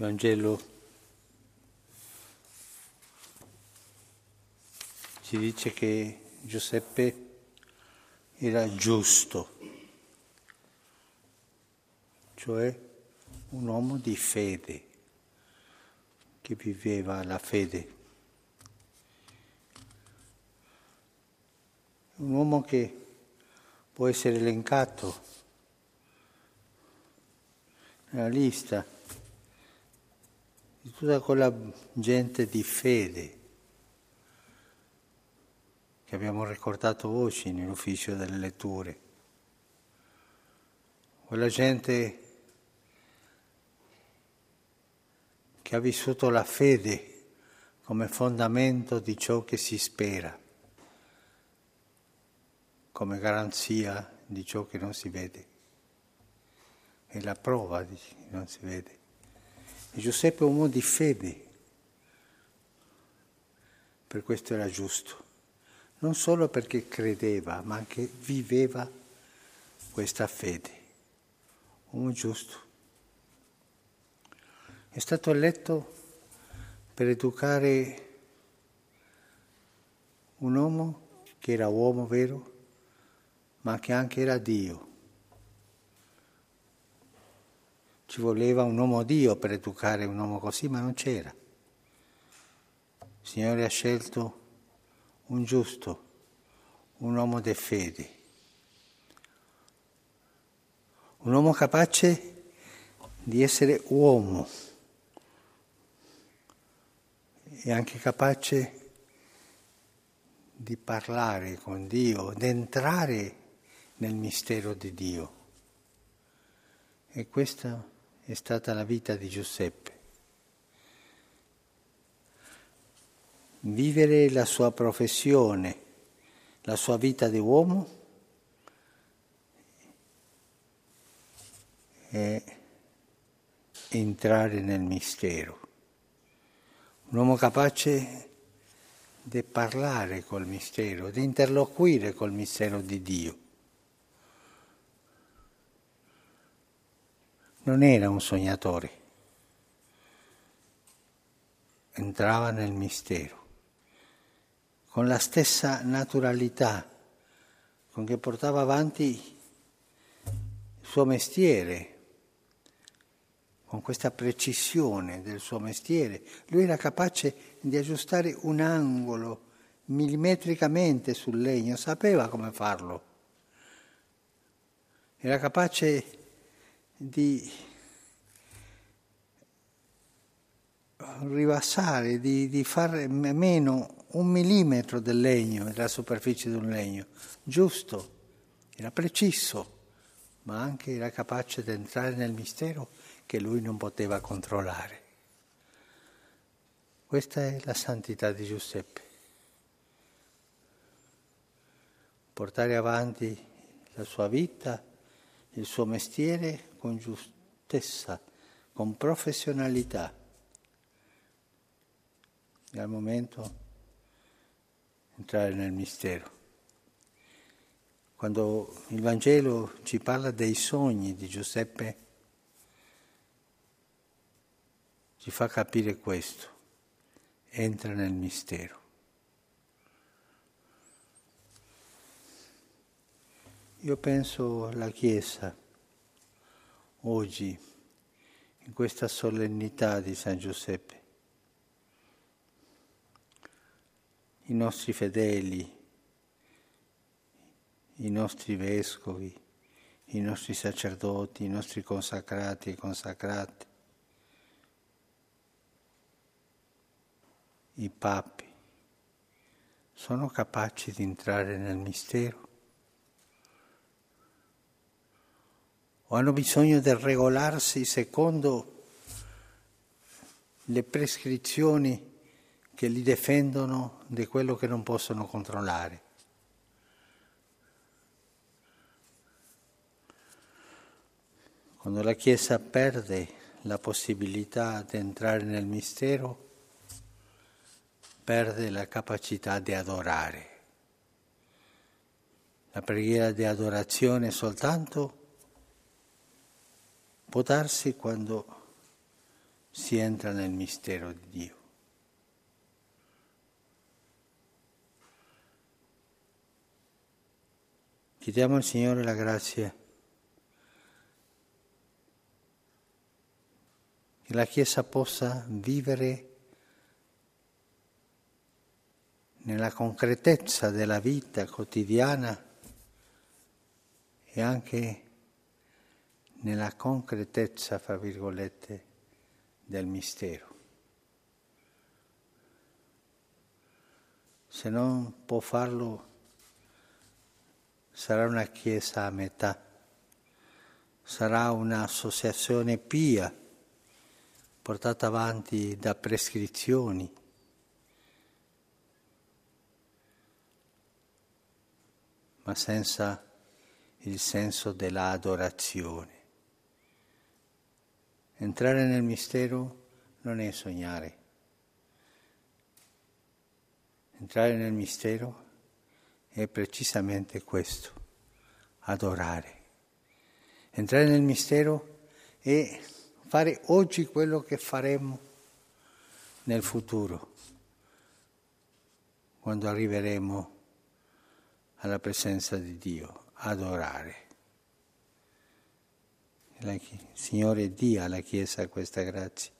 Vangelo ci dice che Giuseppe era giusto, cioè un uomo di fede che viveva la fede. Un uomo che può essere elencato nella lista di tutta quella gente di fede che abbiamo ricordato oggi nell'ufficio delle letture. Quella gente che ha vissuto la fede come fondamento di ciò che si spera, come garanzia di ciò che non si vede, è la prova di ciò che non si vede. Giuseppe è un uomo di fede, per questo era giusto non solo perché credeva, ma anche viveva questa fede. Uomo giusto. È stato eletto per educare un uomo che era uomo vero, ma che anche era Dio. Ci voleva un uomo Dio per educare un uomo così, ma non c'era. Il Signore ha scelto un giusto, un uomo di fede, un uomo capace di essere uomo e anche capace di parlare con Dio, di entrare nel mistero di Dio. E questa è stata la vita di Giuseppe. vivere la sua professione, la sua vita di uomo e entrare nel mistero. Un uomo capace di parlare col mistero, di interloquire col mistero di Dio. Non era un sognatore, entrava nel mistero con la stessa naturalità con che portava avanti il suo mestiere, con questa precisione del suo mestiere. Lui era capace di aggiustare un angolo millimetricamente sul legno, sapeva come farlo. Era capace di ribassare, di, di fare meno un millimetro del legno, della superficie di un legno, giusto, era preciso, ma anche era capace di entrare nel mistero che lui non poteva controllare. Questa è la santità di Giuseppe. Portare avanti la sua vita, il suo mestiere con giustezza, con professionalità. E al momento entrare nel mistero. Quando il Vangelo ci parla dei sogni di Giuseppe, ci fa capire questo, entra nel mistero. Io penso alla Chiesa oggi, in questa solennità di San Giuseppe, i nostri fedeli, i nostri vescovi, i nostri sacerdoti, i nostri consacrati e consacrate, i papi, sono capaci di entrare nel mistero? O hanno bisogno di regolarsi secondo le prescrizioni che li difendono di quello che non possono controllare. Quando la Chiesa perde la possibilità di entrare nel mistero, perde la capacità di adorare. La preghiera di adorazione soltanto può darsi quando si entra nel mistero di Dio. Chiediamo al Signore la grazia che la Chiesa possa vivere nella concretezza della vita quotidiana e anche nella concretezza, fra virgolette, del mistero. Se non può farlo, sarà una chiesa a metà, sarà un'associazione pia portata avanti da prescrizioni. ma senza il senso dell'adorazione. Entrare nel mistero non è sognare. Entrare nel mistero è precisamente questo, adorare. Entrare nel mistero è fare oggi quello che faremo nel futuro, quando arriveremo alla presenza di Dio, adorare. Signore dia alla Chiesa questa grazia.